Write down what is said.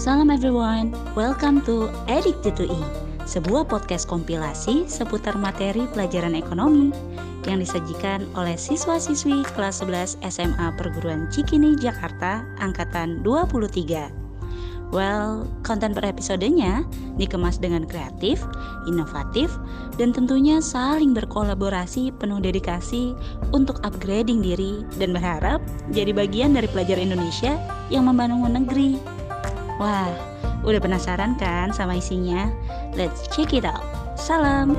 Salam everyone, welcome to Addicted to E, sebuah podcast kompilasi seputar materi pelajaran ekonomi yang disajikan oleh siswa-siswi kelas 11 SMA Perguruan Cikini Jakarta angkatan 23. Well, konten per episodenya dikemas dengan kreatif, inovatif, dan tentunya saling berkolaborasi penuh dedikasi untuk upgrading diri dan berharap jadi bagian dari pelajar Indonesia yang membangun negeri. Wah, udah penasaran kan sama isinya? Let's check it out. Salam.